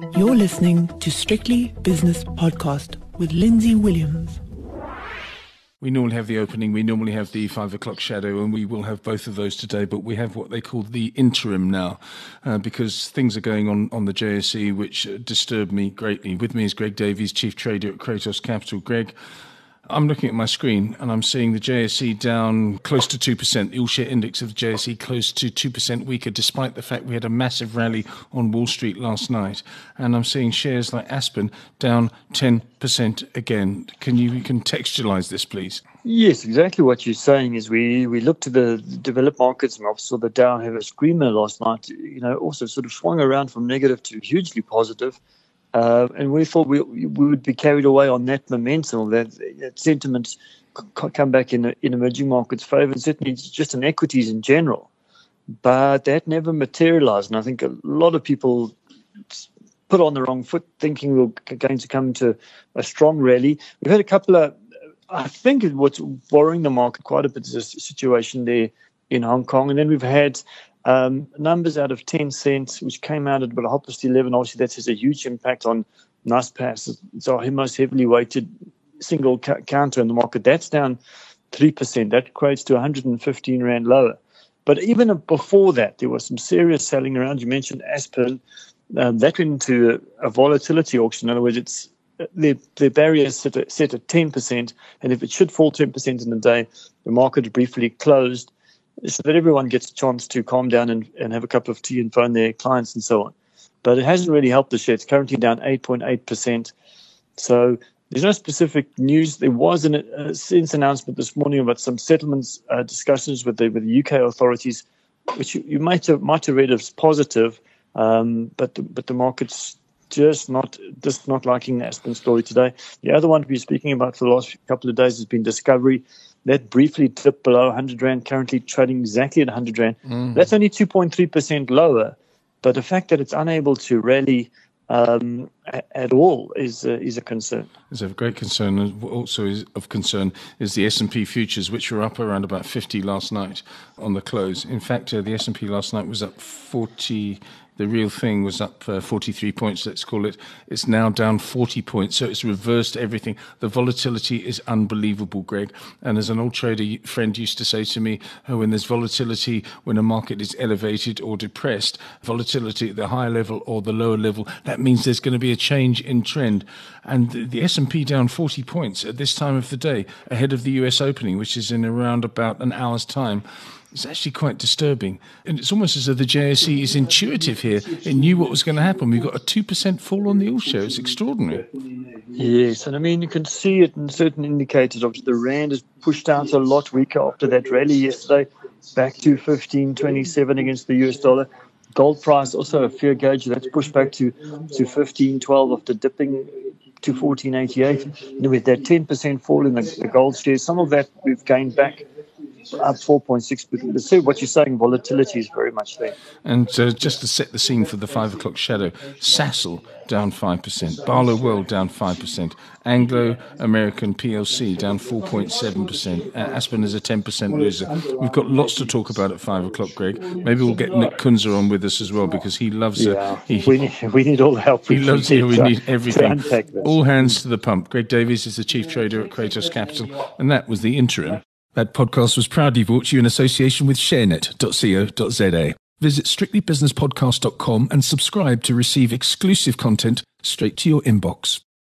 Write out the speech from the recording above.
You're listening to Strictly Business Podcast with Lindsay Williams. We normally have the opening, we normally have the five o'clock shadow, and we will have both of those today. But we have what they call the interim now, uh, because things are going on on the JSE which disturb me greatly. With me is Greg Davies, Chief Trader at Cratos Capital. Greg, I'm looking at my screen and I'm seeing the JSE down close to 2%. The all share index of the JSE close to 2% weaker, despite the fact we had a massive rally on Wall Street last night. And I'm seeing shares like Aspen down 10% again. Can you contextualize this, please? Yes, exactly what you're saying is we, we looked at the developed markets and obviously saw the Dow have a screamer last night, you know, also sort of swung around from negative to hugely positive. Uh, and we thought we, we would be carried away on that momentum, that, that sentiment come back in, in emerging markets' favor, and certainly just in equities in general. But that never materialized. And I think a lot of people put on the wrong foot, thinking we're going to come to a strong rally. We've had a couple of, I think what's worrying the market quite a bit is the situation there in Hong Kong. And then we've had um, numbers out of Tencent, which came out at about half past 11, obviously that has a huge impact on Naspers. It's our most heavily weighted single ca- counter in the market. That's down 3%. That equates to 115 Rand lower. But even before that, there was some serious selling around. You mentioned Aspen. Um, that went into a, a, volatility auction. In other words, it's the, the barrier set at, set at 10%. And if it should fall 10% in a day, the market briefly closed so that everyone gets a chance to calm down and, and have a cup of tea and phone their clients and so on. But it hasn't really helped the share. It's currently down 8.8%. So there's no specific news. There was an, a SENS announcement this morning about some settlements uh, discussions with the, with the UK authorities, which you, you might have might have read as positive, um, but the, but the market's just not just not liking the Aspen story today. The other one we've been speaking about for the last couple of days has been Discovery. That briefly dipped below 100 Rand, currently trading exactly at 100 Rand. Mm. That's only 2.3% lower. But the fact that it's unable to rally um, at all is uh, is a concern. It's a great concern. and Also, is of concern is the S and P futures, which were up around about 50 last night on the close. In fact, uh, the S and P last night was up 40 the real thing was up uh, 43 points, let's call it. It's now down 40 points. So it's reversed everything. The volatility is unbelievable, Greg. And as an old trader friend used to say to me, oh, when there's volatility, when a market is elevated or depressed, volatility at the higher level or the lower level, that means there's going to be a change in trend. And the, the S&P down 40 points at this time of the day, ahead of the US opening, which is in around about an hour's time. It's actually quite disturbing. And it's almost as though the JSE is intuitive here. It knew what was going to happen. We've got a 2% fall on the all share. It's extraordinary. Yes, and I mean, you can see it in certain indicators. Obviously, the Rand has pushed out a lot weaker after that rally yesterday, back to 15.27 against the US dollar. Gold price also a fair gauge that's pushed back to, to 15.12 after dipping to 14.88. With that 10% fall in the, the gold shares, some of that we've gained back up 4.6 But see what you're saying, volatility is very much there. And uh, just to set the scene for the five o'clock shadow, Sasol down 5%, Barloworld down 5%, Anglo American PLC down 4.7%, uh, Aspen is a 10% loser. We've got lots to talk about at five o'clock, Greg. Maybe we'll get Nick Kunzer on with us as well because he loves it. Yeah, we, need, we need all the help. He loves it. We need everything. All hands to the pump. Greg Davies is the chief trader at Cratos Capital, and that was the interim. That podcast was proudly brought to you in association with sharenet.co.za. Visit strictlybusinesspodcast.com and subscribe to receive exclusive content straight to your inbox.